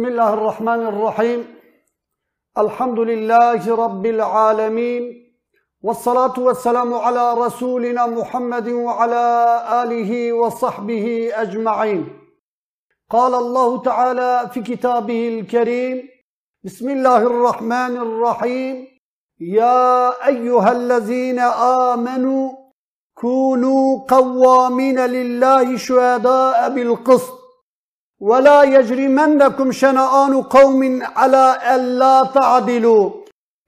بسم الله الرحمن الرحيم. الحمد لله رب العالمين والصلاة والسلام على رسولنا محمد وعلى آله وصحبه أجمعين. قال الله تعالى في كتابه الكريم بسم الله الرحمن الرحيم. يا أيها الذين آمنوا كونوا قوامين لله شهداء بالقسط. ولا يجرمنكم شنآن قوم على ألا تعدلوا.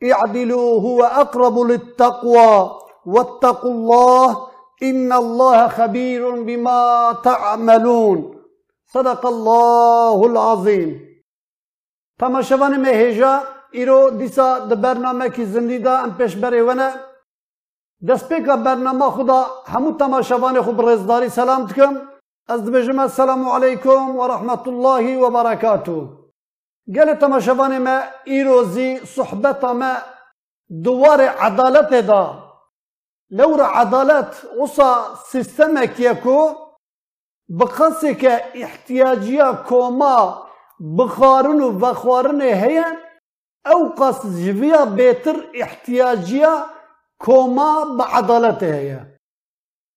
اعدلوا هو أقرب للتقوى. واتقوا الله إن الله خبير بما تعملون. صدق الله العظيم. تماشوان مهجا ایرو دیسا د برنامه کی زندی دا ام پیش بره ونه. دست برنامه خدا همو تماشوان خوب رزداری سلام تکم از دبجم السلام عليكم ورحمة الله وبركاته قال تما تماشوان ما إيروزي صحبت ما دوار عدالت دا. لور عدالت وصا سيستمك يكو بقاسك احتياجيا كوما بخارن وبخارن هي أو قاس جبيا بيتر احتياجيا كوما بعدالته هي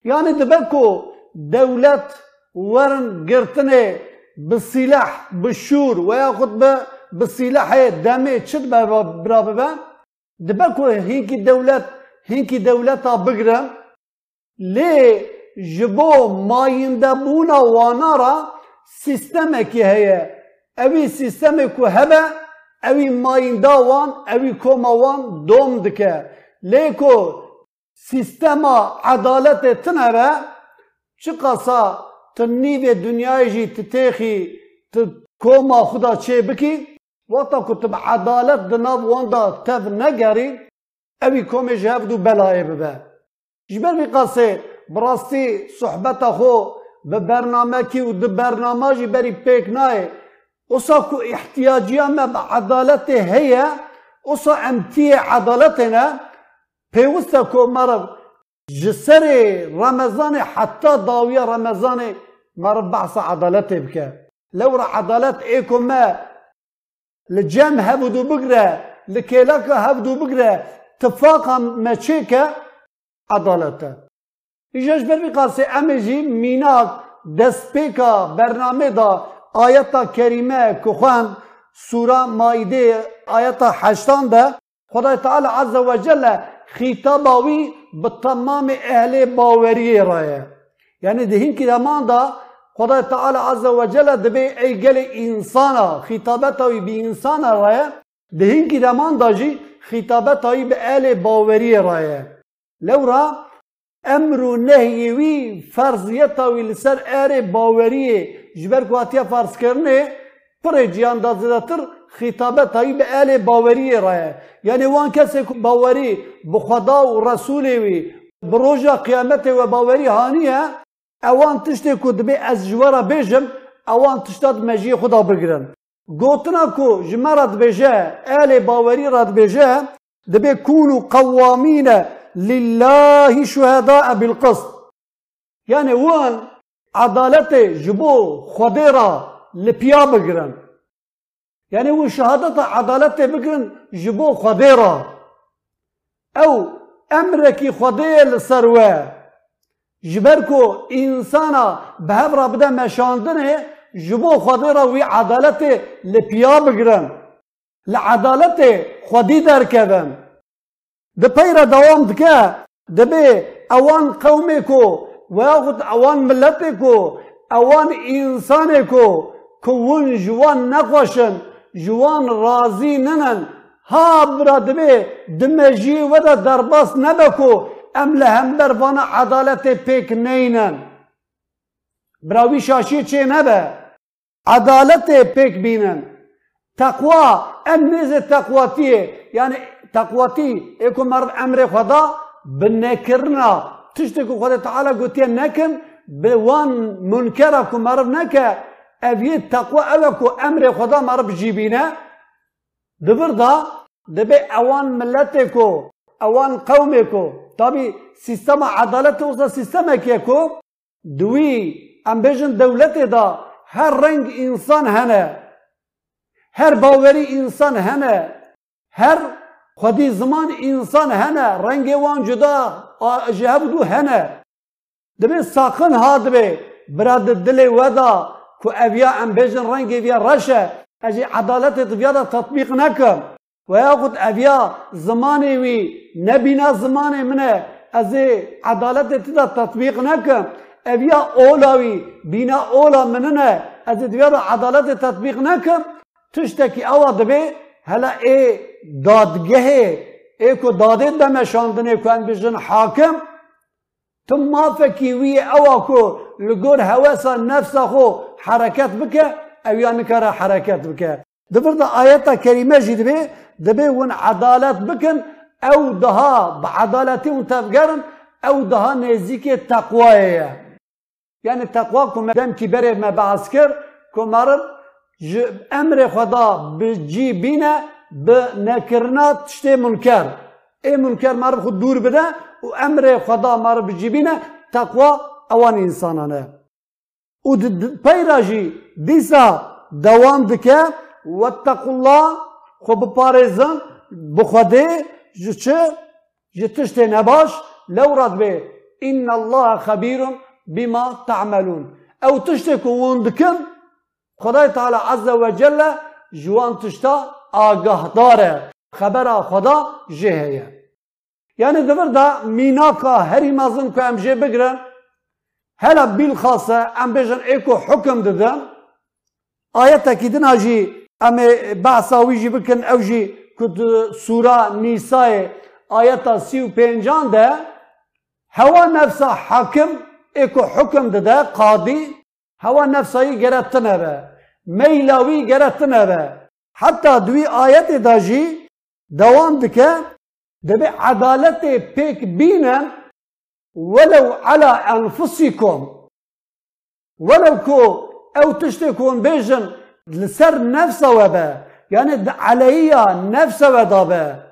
يعني دبكو دولت ورنقرتني بالسلاح بالشور وياخذ بالسلاح دامي تشد براببا دباكو هينكي دولات هينكي دولتا بقرا لي جبو ما يندبونا ونرى سيستمك هي اوي سيستمك هبا اوي ما ينداوان اوي كوماوان دوم دكا ليكو سيستما عدالة تنهبا شقصا قصا تنیو دنیای جی تتیخی کوما خدا چه بکی وقتا کتب عدالت دناب واندا تف نگری اوی کومی جهف دو بلای ببه جبر بی قصه براستی صحبت خو به برنامه کی و دو برنامه جی بری پیک نای اوسا کو احتیاجیا ما به عدالت هيا اوسا امتی عدالتنا پیوستا کو مرا جسر رمضان حتى داوية رمضان مر بحث عدالت بك لو عدالت ايكو ما لجم هبدو بقرا لكيلاك هبدو بقرا تفاقا ما تشيكا عدالته ایجاش بر بقاسي امجي ميناك دسبيكا برنامه دا کریمه که سوره مایده آیتا هشتان ده خدای تعالی عز و جل به تمام اهل باوری رایه یعنی دهین که دمان دا خدای تعالی عز و جل ای گل انسانا خطابتاوی بی انسانا رایه دهین که دمان دا جی خطابتاوی به اهل باوری رایه لورا امر و نهیوی فرضیتاوی لسر ار باوریه جبر کواتیا فرض کرنه پر جیان دا زدتر خطابت هایی به أهل باوری راه یعنی وان کسی باوری بخدا و رسولی وی بروجا قیامت و اوان تشتی کو دبی از جوارا بیجم اوان تشتاد مجی خدا بگرن گوتنا کو جمرات بیجه أهل باوری راد بیجه دبی کونو قوامین لله شهداء بالقسط. يعني وان عدالت جبو خديرا لبيا بگرن يعني هو شهادة عدالت بگرن جبو خديرا او امركي خدير سروه جبركو انسانا بهب رابده مشاندنه جبو خديرا وي عدالت لبيا بگرن. لعدالت خدي درکبن ده پیرا دوام دکه دبی اوان قومی کو و یاخد اوان ملتی کو اوان انسانی کو کون جوان نخوشن جوان راضی ننن. ها برا دبی دمجی و دا درباس نبکو. ام لهم در وانا عدالت پیک نینن. براوی شاشی چه نبه؟ عدالت پیک بینن. تقوا ام نیز تقواتیه. یعنی تقواتی ایکو مرد امر خدا بنکرنا. تشتی که خدا تعالی گوتیه نکن به وان منکره که مرد نکه. اوی تقوا اوه که امر خدا مرد بجیبینه دبر دا دبی اوان ملت کو اوان قوم کو تابی سیستم عدالت وزا سیستم که کو دوی ام دولت دا هر رنگ انسان هنه هر باوری انسان هنه هر خودی زمان انسان هنه رنگ وان جدا جهب دو هنه دبی ساخن ها دبی براد دل ودا کو اویا ام بجن رنگ ویا رشه اجی عدالت دویا دا تطبیق نکم و یا خود اویا وی نبینا زمانی منه. از عدالت تدا تطبیق نکم اویا اولاوی بینا اولا مننه. از دویا دا عدالت تطبیق نکم تشتکی اوا دبی هلا ای دادگه ای کو داده دمشاندنه کو ان بجن حاکم. تم ما فکی وی اوا کو لگور هوسا نفسا خو حركات بك أو يعني كرا حركات بك. دبرد آياتا كريمة جد بي دبي ون عدالات بكن أو دها بعدالتي ونتفقرن أو دها نزيك تقوى يعني تقوى كما دم كبير ما بعسكر كمارن أمر خدا بجي بينا بنكرنا تشتي منكر اي منكر مارب خد دور بدا وامر خدا مارب بجي بينا تقوى اوان انسانانه. او پی راجی دیسا دوام دکه و اتقو الله خوب پاریزن بخوده چه جو نباش لو راد بی این الله خبیرم بی ما تعملون او تشته که وندکن خدای تعالی عز و جل جوان تشته آگه داره خبره خدا جهه یعنی دور دا میناکا هری مزن که امجه بگرن هلا بالخاصة ام بيجن إيكو حكم ددن آياتا دنا جي ام بعثا ويجي بكن أو جي كنت سورة نساء آياتا سيو بينجان ده. هوا نفسا حاكم إيكو حكم ده قاضي. هوا نفسه يجرتنره ميلاوي جرتنره حتى دوي آيات داجي دوام دكه دبي عدالتي بيك بينا ولو على أنفسكم ولو كو أو تشتكون بيجن لسر نفس وبا يعني عليا نفسه وضبا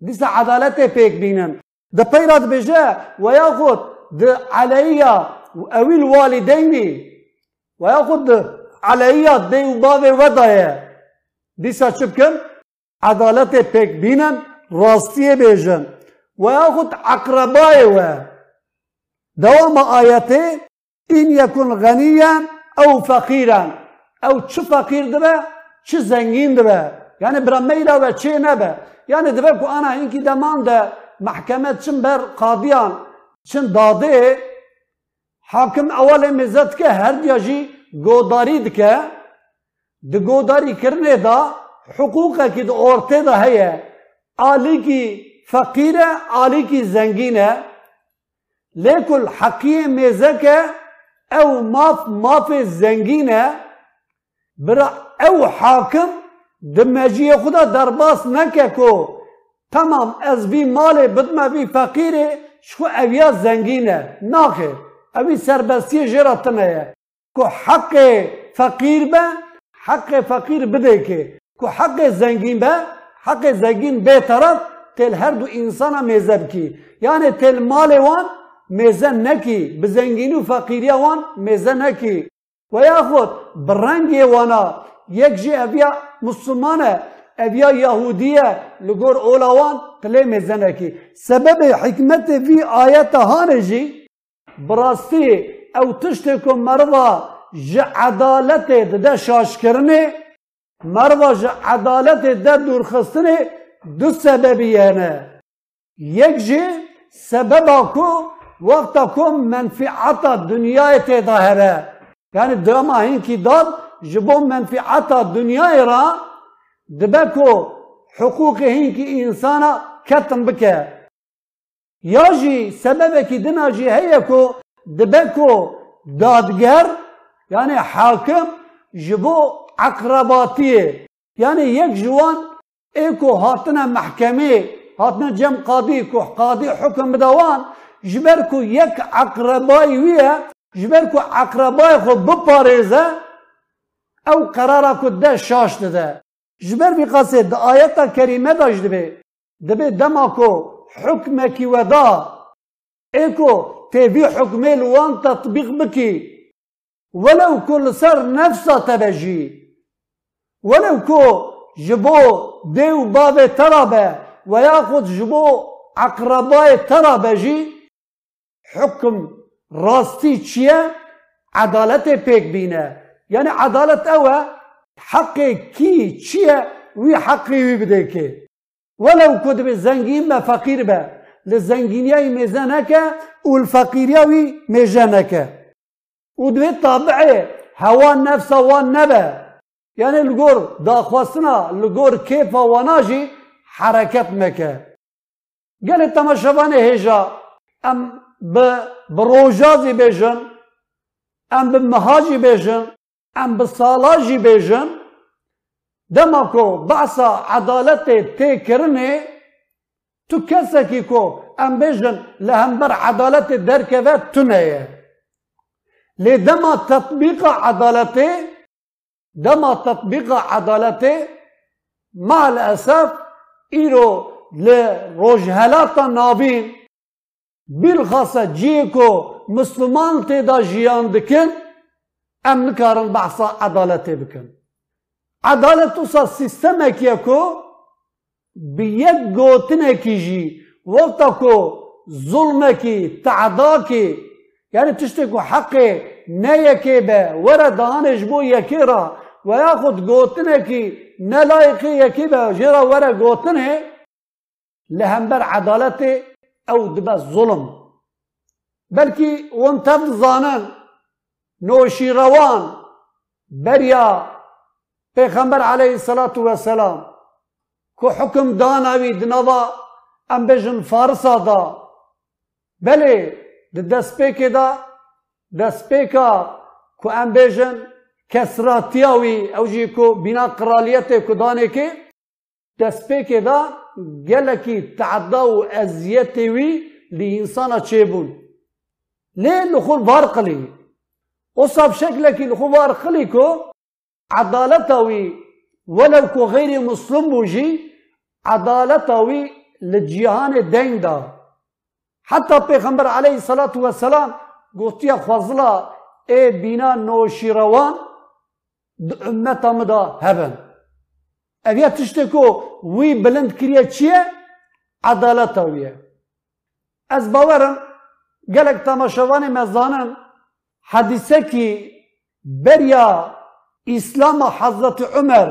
ديس عدالته بيك بينن. ده بيرات بيجا وياخد ده عليا أو الوالدين وياخد عليا دي وبابي وضايا. ديسا شبكن عدالته بيك بينن راستية بيجن. veyahut akrabayı ve devamı ayeti in yekun ganiyen ev fakiren ev çi fakirdir çi zengindir yani bir meyla ve çi nebe yani dibe ku ana inki deman de mahkeme çin ber kadiyan çin dadı hakim evvel mizzet ke her diyajı godari dike di godari kirne da hukukaki de ortada heye ali ki فقيرة عليك زنجينة لكل حقيقة مزكة میزکه أو ماف ماف زنجينة برا أو حاكم دمجی خدا درباس نككو تمام از بی مال بدمه بی فقیره شو اویا زنگینه. ناخه اوی سربستی جراتنه کو حق فقیر به حق فقیر بده که کو حق زنگین به حق زنگین به طرف تل هر دو انسان مذهب کی. یعنی تل مال وان مزن نکی بزنگین و فقیری وان نکی و یا خود برنگ وانا یک جی اویا مسلمانه اویا یهودیه لگور اولا وان قلی مزن نکی سبب حکمت وی آیت هانه جی براستی او تشت کن مروا جی عدالت ده شاش کرنه مروا جی عدالت دور du sebebî hene yek jî sebeba ku وقتا کو منفعتا دنیای تیدا هره یعنی دما هینکی داد جبو منفعتا دنیای را دبه کو حقوق هینکی انسانا کتن بکه. یا جی سبب کی دنا جی کو دبه کو دادگر یعنی حاکم جبو اقرباتیه یعنی یک جوان ايكو هاتنا محكمة هاتنا جم قاضي كو قاضي حكم بدوان جبركو يك عقرباي ويا جبركو عقرباي خو بباريزا أو قرارك ده شاش ده جبر بقصد آيات كريمة داش دبي دبي دماكو حكمك ودا. ايكو تبي حكمي لوان تطبيق بكي. ولو كل سر نفسه تبجي. ولو كو جبو ديو بابي ترابا وياخد جبو عقرباي ترابا جي. حكم راستي تشيا عدالتي بيك بينا يعني عدالة اوا حقي كي تشيا وي حقي وي بديكي. ولو كنت بالزنجين ما فقير با للزنجين ياي ميزانك والفقير ميزانكا و ودوي طابعي هوا نفسه وان نبأ یعنی لگور داخواستنا لگور کیف واناجی حرکت مکه. گل تماشوان هجا ام به بروجازی بیجن ام به مهاجی بیجن ام به سالاجی بیجن دما کو بحثا عدالت تی کرنه تو ام بیجن لهمبر عدالت درکوه تنه لی دما تطبیق دما تطبيق عدالته مع الأسف إيرو لروجهلات نابين. بالخاصة جيكو مسلمان تدا جيان دكن أم نكارن بحثا عدالته بكن. عدالته سا سيستمك يكو بيك جوتنك جي وقتكو ظلمك تعداك يعني تشتكو حقي نيكي با ورا دانش بو يكيرا. و یا خود گوتنه کی نه لایقی یکی به جرا ورا گوتنه لهمبر عدالت او دبه ظلم. بلکی وانتف زانن نوشی روان بریا پیغمبر علیه الصلاة والسلام کو حکم داناوی دنوا ام بجن فارسا دا. بله د دسپیکه دا دسپیکا کو ام بجن کسراتیاوی أو جی کو بنا قرالیت کو دانه که دسپیکه دا گلکی تعدا و ازیتی وی لی انسان چه بون لی لخور بارقلی اصاب شکلکی لخور بارقلی کو عدالتوي ولو كو غير مسلم بوجي عدالتوي للجيهان دين دا حتى پیغمبر عليه الصلاة والسلام گوتیا خوزلا اي بنا نوشيروان امتا مدا هبن اویا تشتكو وي بلند كريا چيه عدالتوية از باورم گلک تماشاوان مزانن حدیثه کی بریا اسلام حضرت عمر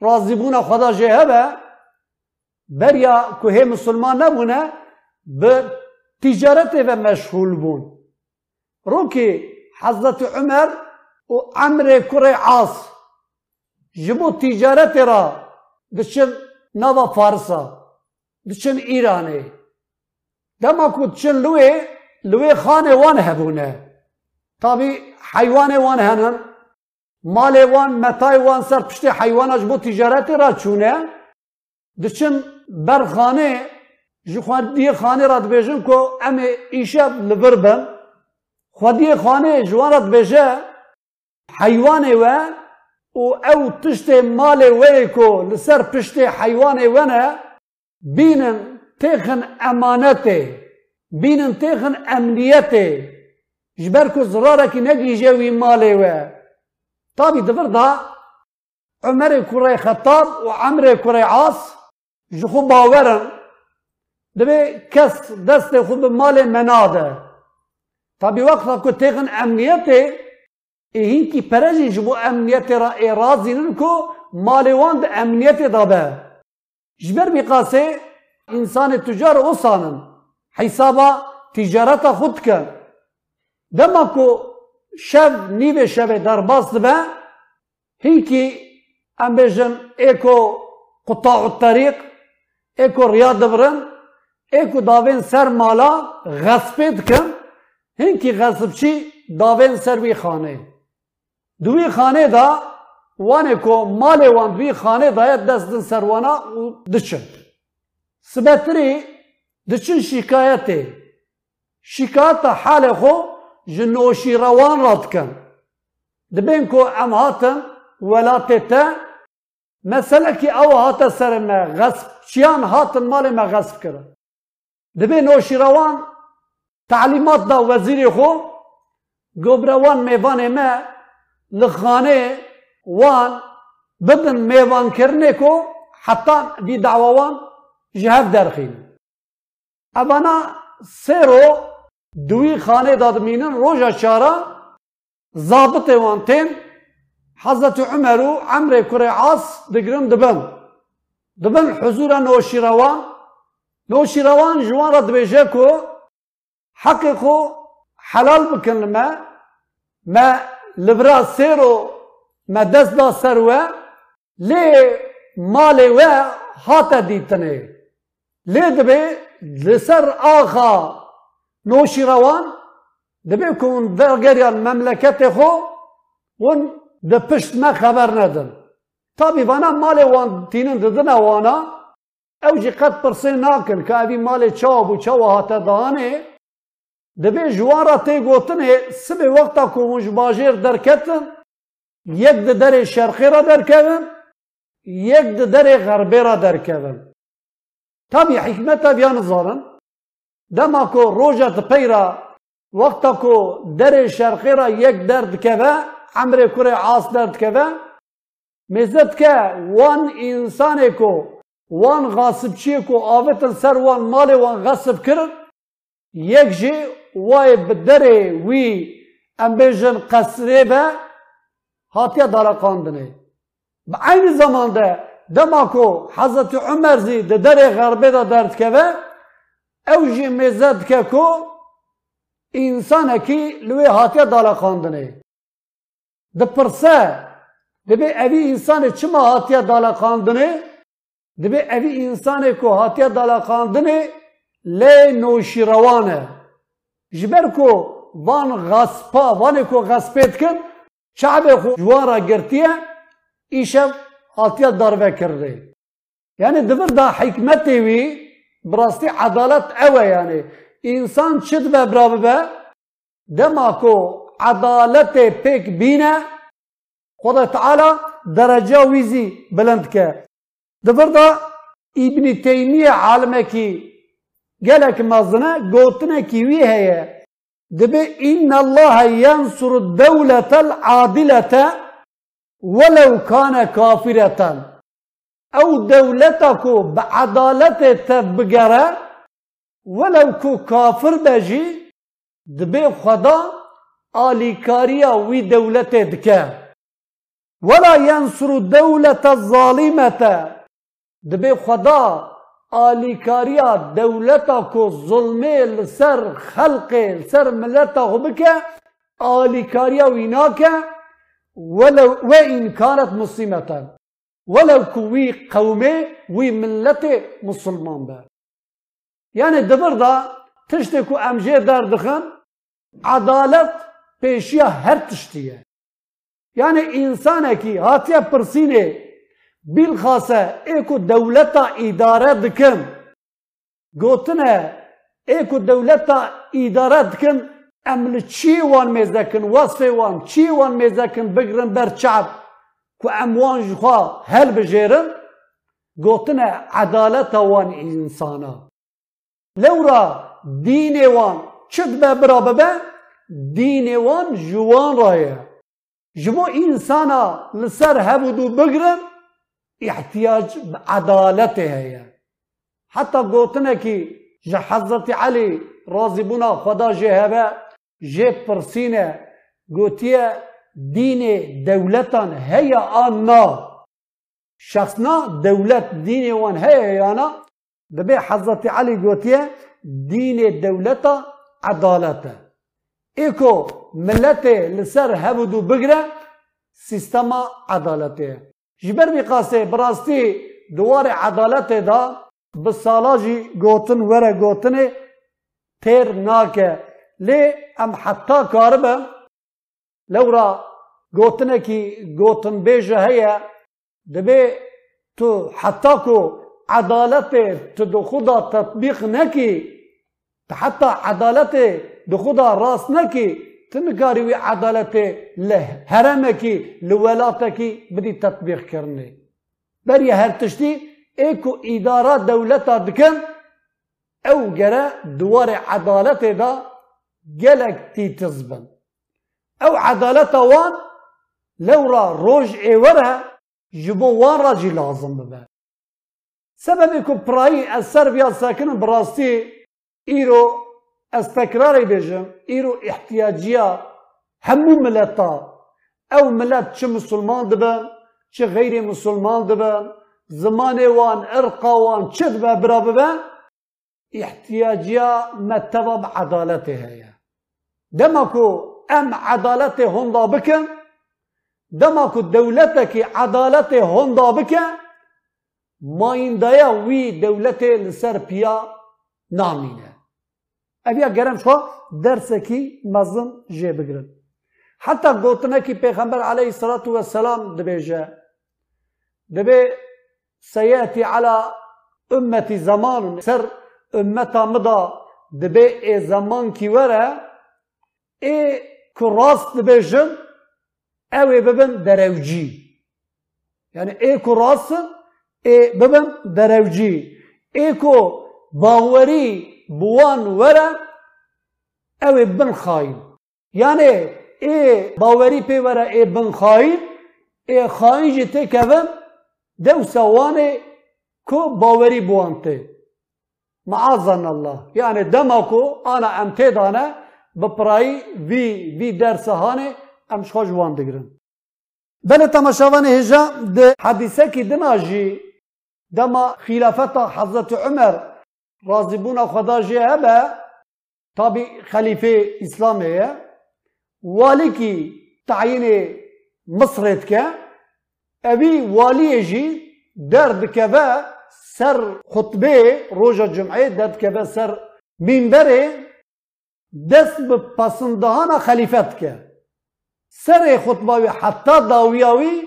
راضی بونا خدا جهبه بریا که هی مسلمان نبونه به تجارت و مشغول بون رو که حضرت عمر و عمر کره عاص. جبو تجارت را دچن نوا فارسا دچن ایرانه. دما کو دچن لوی لوی خانه وان هبونه. طبی حیوان وان هنن. مال وان متای وان سر پشت حیوانش بو تجارت را چونه. دچن بر خانه جی خودی خانه را دبیجن کو ام ایشه لبر بن. خودی خانه جوان را حيوانه و و أو تشت مال ويكو لسر پشت حيوان ونا بينن تخن امانته بينن تخن امنيته جبركو زراره كي نجلي و مالي و. طابي دبر دا عمر كوري خطاب وعمر كوري عاص جخو باورن دبي كس دست خوب مال مناده طابي وقتا كو تخن امنيته كي پرجي جبو امنيتي را ايرازي ننكو مال وان ده امنيتي دابه جبر بقاسي انسان تجار وصانن حسابا تجارتا خود كان دما كو شب نیو شب در باست به هیکی ام بجن ایکو قطاع الطريق ایکو ریاد دبرن ایکو داوین سر مالا غصبت کن. هنکی غصب چی؟ داوین سر وی خانه. دوی خانه دا وانه کو مال وان دوی خانه دا دستن سر وانا و دچن سبتری دچن شکایته شکایت حال خو جنوشي روان راتكن دبين كو ام هاتن ولاتتا مسألة كي او هاتا سر ما غصب شيان هاتن مالي ما غصب كرا دبين نوشي روان تعليمات دا وزيري خو قبروان ميوان ما لخانه وان بدن میوان کرنه کو حتی دی دعوان جهف درخین اوانا سیرو دوی خانه دادمینن روژا چارا ضابط وانتین حضرت عمر و عمر کره عاص دگرن دبن دبن حضور نوشیروان نوشیروان جوان را دبیجه کو حقی خو حلال بکن ما ما لبرا سیرو ما دست دا سروه لی مال و هات دیتنه لی دبی لسر آخا نوشیروان دبی کن درگریان مملکت خو ون ده پشت ما خبر ندن۔ تابی وانا مال وان تینن ددن وانا او جی قد پرسه ناکن که اوی مال چاو بو چاو هاتا دانه دبي جوارا تي قوتن هي سبي وقتا كومج باجير دركتن يك ده دري شرقي را دركبن يك ده دري غربي را دركبن تابي حكمتا بيان زارن. دما كو روجا تبيرا وقتا كو دري شرقي را يك درد كذا عمري كوري عاص درد كذا مزد كا وان انساني كو وان غاصبچی کو آفتن سر وان مال وان غاصب کرد. یک جی وای بدره وی ام بیجن قصره به هاتیا دارا قاندنه به aynı zamanda دما کو حضرت عمر زی ده در غربه دا درد که او جی مزد که کو انسان کی لوی هاتیا دارا قاندنه ده پرسه دبی اوی انسان چما هاتیا دالا خاندنه دبی اوی انسان کو هاتیا دالا خاندنه لی نوشیروانه. جبر کو وان غصپا وان کو غصپیت کن شعب خو جوارا گرتیه ایشب هاتیا داربه کرده یعنی دبر دا حکمتی وی براستی عدالت اوه یعنی انسان چد به برابه به دما کو عدالت پیک بینه خدا تعالی درجه ویزی بلند که دبر دا ابن تیمیه عالمه کی گلک مزنه گوتنه کی وی هیه دبی ان الله ينصر الدولة العادلة ولو كان كافرة او دولتك بعدالة تبقره ولو كو كافر بجي دبي خدا آلیکاریا وی دولت دکه ولا ينصر الدولة الظالمة دبي خدا آلیکاریا دولتا کو ظلمه لسر خلق لسر ملتا خو بکه آلیکاریا وینا که ولو وإن كانت مسلمة ولو كوي قومي وي ملت مسلمان به يعني دبر دا تشتكو امجي دار دخن عدالت پیشیا هر تشتیه. یعنی انسان کی هاتیا پرسینه بالخاصه ایکو دولتا اداره دکن گوتنه ایکو دولتا اداره دکن امل چی وان میزکن وصف وان چی وان میزکن بگرن بر چعب کو اموان جخوا هل بجیرن گوتنه عدالت وان انسانا لورا دین وان چد به برابه دین وان جوان رایه جمو انسانا لسر هبودو بگرن احتياج عدالته هي. حتى گوتنه که جه حضرت علي رازی بونا خدا جهبه جه پرسینه گوتیه دین دولتان هي آنا شخصنا دولت دين وان هي آنا ببي دبی حضرت علی گوتیه دین دولتا عدالته ایکو ملت لسر هبدو بقرة سيستما عدالته. جبر بی قاسه براستی دوار عدالت دا به سالاجی گوتن وره گوتن تیر ناکه. لی ام حتی کاربه لورا گوتنه کی گوتن بیجه هیا دبی تو حتی کو عدالت تو خدا تطبیق نکی حتی عدالت دو خدا راست نکی. تنقاري وي عضلتي له هرمكي لولاتكي بدي تطبيق كرني بريا هرتشتي ايكو اداره دولتا دكن أو جرا دوار عضلاتي دا جلك تي تزبن أو عدالته وان لورا روج اي ورا جبو وان راجي لازم ببا سبب ايكو براي السربيا ساكن براستي ايرو از تکراری بێژم احتياجيا و احتیاجە أو ملەتا ئەو ملەت چ مسلمان دبن چ وان مسلمان دبن زمانێوان ئەرقاوان چت بە برا ببە احتیاجە مەتەبە بە عەدالەتێ هەیە دەمەکو ئەم عەدالەتێ هۆندا بکەن دەماکو دەولەتێکی عەدالەتێ هۆندا بکە مایندایە وی دەولەتێ لسر پیا نامینە ئەویا مزن جه دەرسێکی حتی جێبگرن. حتا پیغمبر علیه عليهەی و وە سەسلام جه دەبێ سەیەتی على امتی زمان سر امتا مدا دبی ای زمان کی وره ای که راست ڕاست جن اوی ببن دروجی یعنی ای که راست ای ببن دروجی ای که باوری بوان وره اوی بن خاین. یعنی ای باوری پی وره ای بن خاین ای خاین جی تی کبن دو سوانه کو باوری بوانته معاذن الله. يعني دمكو انا ام تيدانه بپرایی وی وی درسهانه ام شخوش وان دگرن بله تماشاوان هجا ده حدیثه کی دناجی دما خلافت حضرت عمر راضی بونا خدا جی هبه تابی خلیفه اسلامیه والی کی تعیین مصرت که اوی والی جی درد که سر خطبه روژا جمعه درد که سر منبره دست به پسندهان خلیفت که سر خطبه حتی داویاوی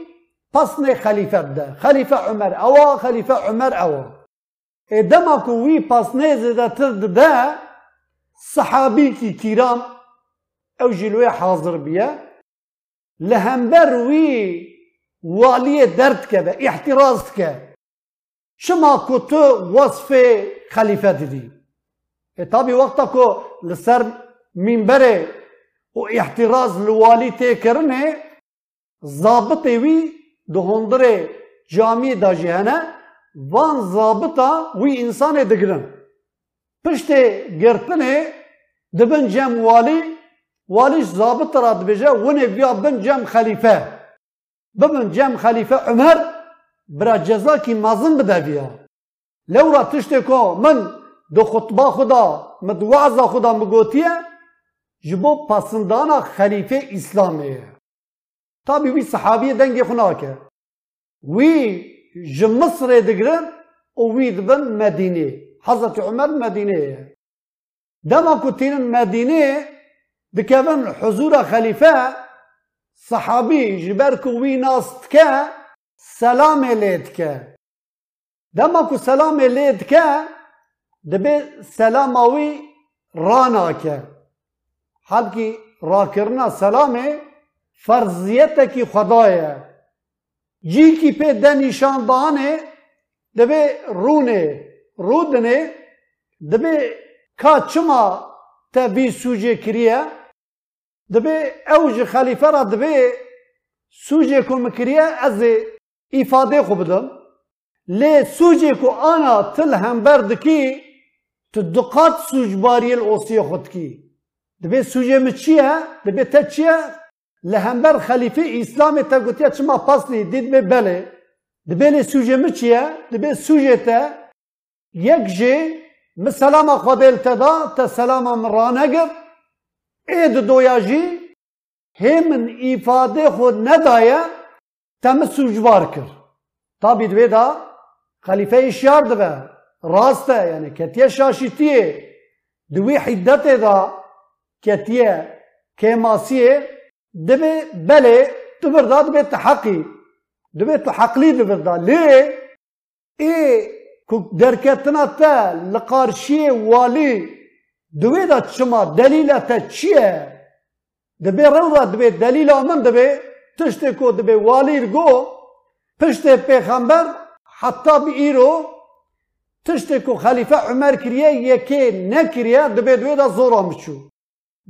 پسن خلیفت ده خلیفه عمر اوا خلیفه عمر اوا ادما کو وی پسنه زده تر ده صحابی کی کرام او جلوی حاضر بیه لهمبر وی والی درد که به احتراز که شما کو وصف خلیفه دیدی طبی وقتا کو لسر منبره و احتراز لوالی تی کرنه ضابط وی دهندره جامعه دا وان ضابطا وی انسان دگرن پشت گرتنه دبن جم والی والیش ضابط را دبجه ونه بیا بن جم خلیفه ببن جم خلیفه عمر برا جزا کی مازن بده بیا لورا تشته کو من دو خطبه خدا مد وعظ خدا مگوتیه جبو پسندانا خلیفه اسلامیه تابی وی صحابی دنگی خناکه وی جمصر دقرا وويد بن مديني حضرة عمر مديني دما كتين مديني دكابن حضور خليفة صحابي جبركو وي ناستكا سلام ليتكا دما كو سلام ليتكا دبي سلام وي راناكا حبكي راكرنا سلامي فرزيتك خضايا پہ ده نشان دانه دبه رونه رودنه دبه کا چما تبی سوجه کریه دبه اوج خلیفه را دبه سوجه کو مکریه از ifade خو بدم لی سوجه کو آنا تل هم بردکی تو دقات سوجباری الاوسی خود کی دبه سوجه می چیه؟ دبه تا چیه؟ لهمبر خلیفه اسلام تا گوتیا چما پاسلی دید به بله دبه لی سوجه می چیه؟ دبه سوجه تا یک جه مسلام خود التدا تا سلام مرانگر اید دویا جی همن ifade خود ندایه تم سوجوار کر تابی دوی دا خلیفه اشیار دوه راسته یعنی کتیه شاشیتیه دوی حدت دا کتیه کماسیه دبی بله تبردا دبی تحقی دبی تحقلی دبردا لی ای کو درکتنا تا لقارشی والی دوی دا چما دلیل تا چیه دبی رو دا دبی دلیل من دبی تشتی کو دبی والی گو پشت پیغمبر حتی بی ایرو کو خلیفه عمر کریه یکی نکریه دبی دوی دا زورا مچو.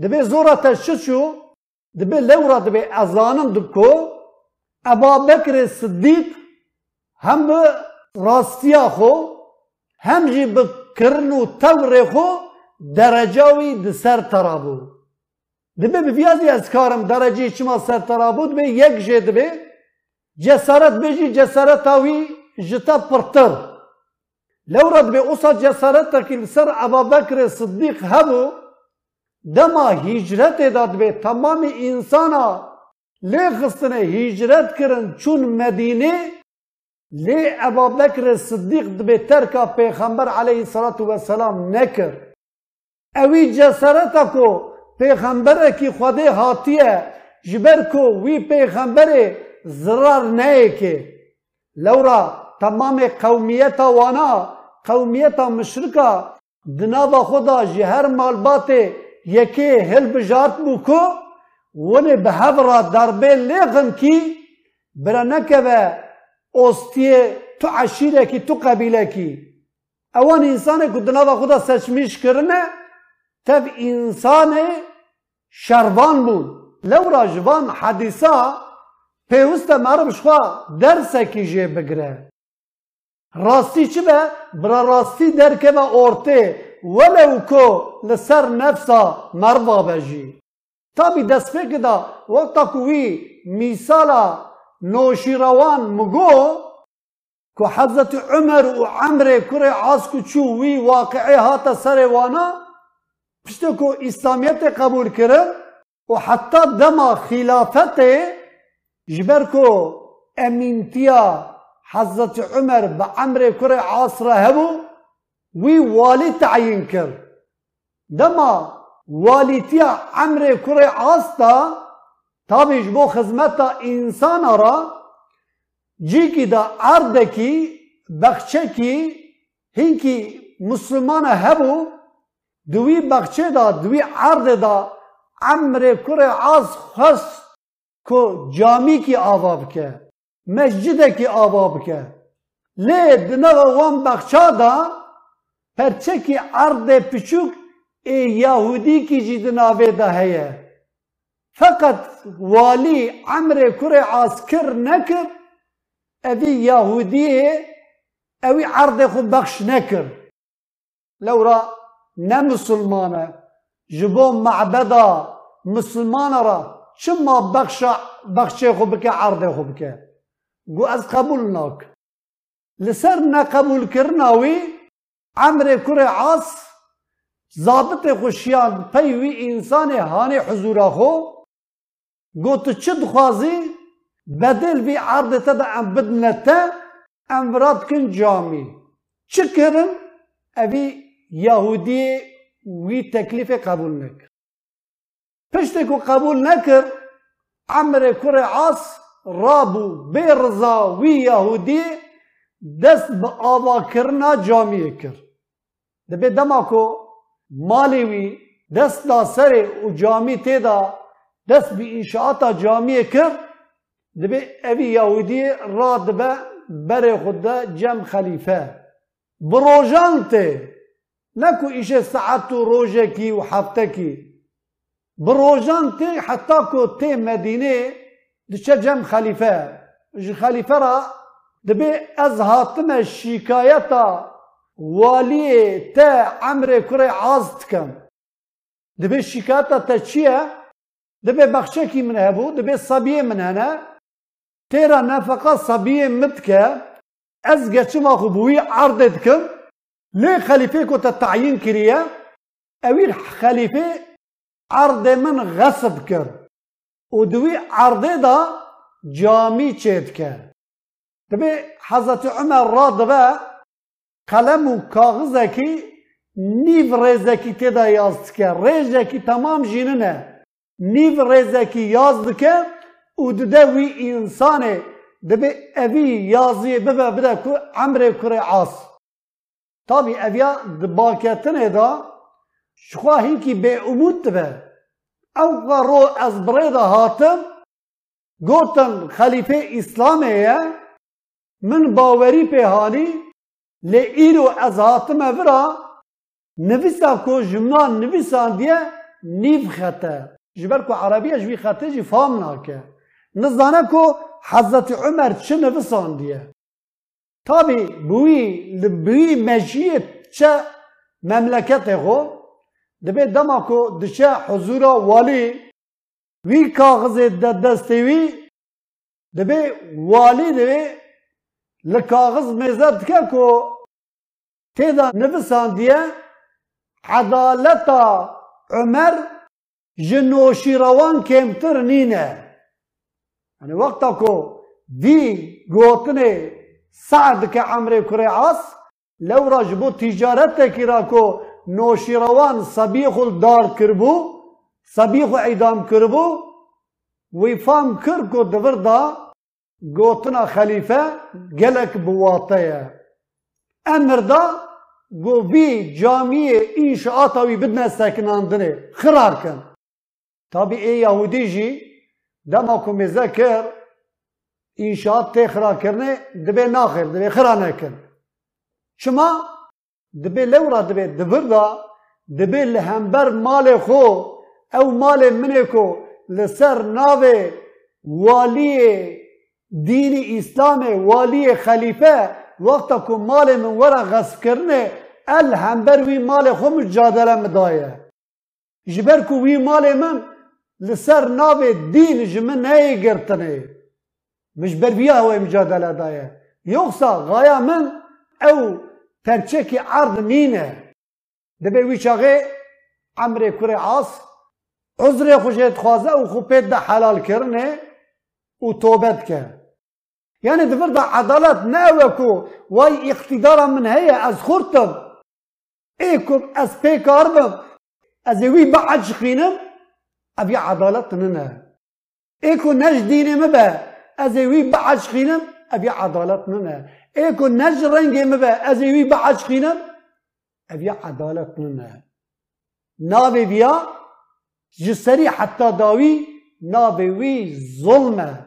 دبی زورا تششو دبی لورا دبی ازانم دبکو ابا بکر صدیق هم راستیا خو هم جی به کرن و تور خو درجاوی د سر ترابو به بیازی از کارم درجه چما سر ترابو دبه یک جه دبه جسارت بجی جسارت آوی جتا پرتر لورا دبه اوسا جسارت که سر ابا بکر صدیق هبو دما هجرت داد به تمام انسانا لی خستنه هجرت کرن چون مدینه لی ابا بکر صدیق دبه ترکا پیغمبر علیه الصلاة والسلام نکر اوی جسارت کو پیغمبر کی خود هاتیه جبر کو وی پیغمبر ضرر نه که لورا تمام قومیت وانا قومیت مشرکا دناوا خدا جهر مالبات یکی هل بجارت بو کو ونه به هبرا دربه لغن کی برا نکوه اوستیه تو عشیره کی تو قبیله کی. اوان انسان که دناوا خدا سچمیش کرنه تب انسان شروان بود لو راجوان حدیثا پیوست مرم شخوا درسه کی جه بگره. راستی چی به؟ ولو کو لسر نفسا مروا بجی. تابی دست فکر دا وقتا کوی میسالا نوشیروان مگو که حضرت عمر و عمر کره عاسکو چو وی هاتا سر وانا پشتو کو اسلامیت قبول کرن و حتی دما خلافت جبر کو امینتیا حضرت عمر به عمر کره عاصره هبو وی والی تعیین کرد. دما والیتیا عمر کره عاصتا تابیش بو خدمتا انسان را جی کی دا عرض کی بخچه کی هینکی مسلمان هبو دوی بخچه دا دوی عرض دا عمر کره عاص خست کو جامی کی آواب که مسجد کی آواب که. لی دنو وان بخچه دا پرچه کی عرض پچوک ای یهودی کی جی دناوه دا هیه. فقط والی عمر کره عاسکر نکر اوی یهودیه اوی عرض خود بخش نکر. لورا نه مسلمانه جبو معبدا مسلمان را چما بخش بخش خود بکه عرض خود بکه. گو از قبول ناک. لسر نقبول کرناوی عمر کره عاص ضابط خوشیان پیوی انسان هانه حضورا خو گوت چه دخوازی بدل بی عرض تدا ام بدنته ام وراد کن جامی چه کرن اوی یهودی وی تکلیف قبول نکر پشت کو قبول نکر عمر کره عاص رابو بی رضا وی یهودی دست به آوا کرنا جامیه کر دبی دما کو مالی وی دست دا سر و جامی تیدا دست به انشاءات جامیه کر دبی اوی یهودی را دبه بر خود جم خلیفه بروجان ته نکو ایش ساعت و روزه کی و هفته کی بروجان ته حتی کو ته مدینه دچه جم خلیفه جی خلیفه را دبی از هاتم شکایتا والی تا عمر کره عازت کم دبی شکایتا تا چیه دبی بخشه کی من من هنه تیرا نفقه صبیه متکه از گچم آخو بوی عرضت کم لی خلیفه کو تا تعیین کریه اویل خلیفه عرض من غصب کرد و دوی عرضه دا جامی چید کرد دبی حضرت دبه قلم و کاغذکی نیو ریزکی تیدا یازد که ریزکی تمام جیننه نیو ریزکی یازد که و دده وی انسانه دبی اوی یازی ببه بده که عمر کره عاص. طبی اویا دباکتنه دا شخوا هینکی به امود به او رو از بريدة هاتم گوتن خلیفه اسلامه من باوری لی ایرو از هاتم ورا نویسا کو جمنان نویسان دیه نیف خطه جبر کو عربیه جوی خطه جی فام ناکه نزدانه کو حضرت عمر چه نویسان دیه li bûî meciyê çe memleketê xwe dibe dema ku diçe huzura walî wî kaxizê de destê wî dibe walî dibe لکاغذ می‌زد دکه کو تیدا نفسان عدالت عدالتا عمر جنوشی روان کمتر نینه یعنی وقتا کو دی گوتنه سعد که عمر کری عاص لو را تجارت کرا کو نوشیروان روان سبیخو دار کربو سبیخو ایدام کربو وی فام کر کو دور گوتنا خلیفه گلک بواته ای امر دا گو بی جامعه این شعات اوی بدن سکنان دنه خرار کن. تا بی ای یهودی جی دم اکو مزه کر این شعات تی خرار کرنه دبی ناخر دبی خرار نکن. چما دبی لورا دبی دبر دا دبی لهمبر مال خو او مال منه لسر ناوه والیه دین اسلام والی خلیفه وقتا که مال من ورا غصب کرنه ال همبر وی مال خوم جادره مدایه. جبر که وی مال من لسر ناو دین جمه نهی گرتنه. مجبر بیا هوا مجادله دایه. یوخسا غایه من او پرچه که عرض مینه دبه ویچاقه عمر کره عاص عذر خوشت خوازه او خوبه ده حلال کرنه او توبت کرد يعني دفرد عضلات ناوكو واي اقتدارا من هيا از خورتم ايكم از بيكاربم از وي بعد شخينم ابي عضلات ننا ايكو نجديني مبا از وي بعد شخينم ابي عضلات ننا ايكو نجرنجي مبا از وي بعد شخينم ابي عضلات ننا نابي بيا جسري حتى داوي نابي وي ظلمه.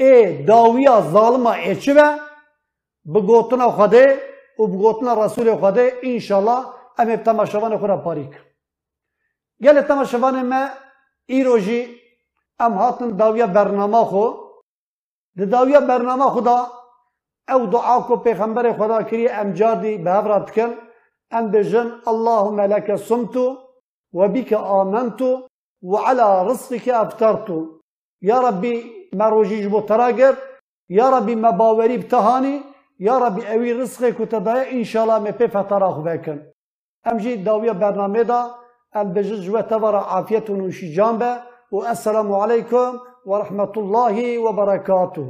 ای داویا ظالما اچو به بگوتن خده و به رسول خده انشالله امیب تماشوان خورا پاریک گل تماشوان ما ای ام هاتن داویا برنامه خو ده داویا برنامه خدا او دعا کو پیغمبر خدا کری ام جاردی به هفرات کن ام بجن اللهم لک سمتو و بیک آمنتو و علا رسلک افتارتو یا ربی مروجی جبو تراگر یا ربی مباوری بتهانی یا ربی اوی رزقی کتا دایا انشالله می پی فتر آخو بکن. امجی داویا برنامه دا ام بجز جوه تورا عافیت و نوشی جانبه و السلام علیکم و رحمت الله و برکاته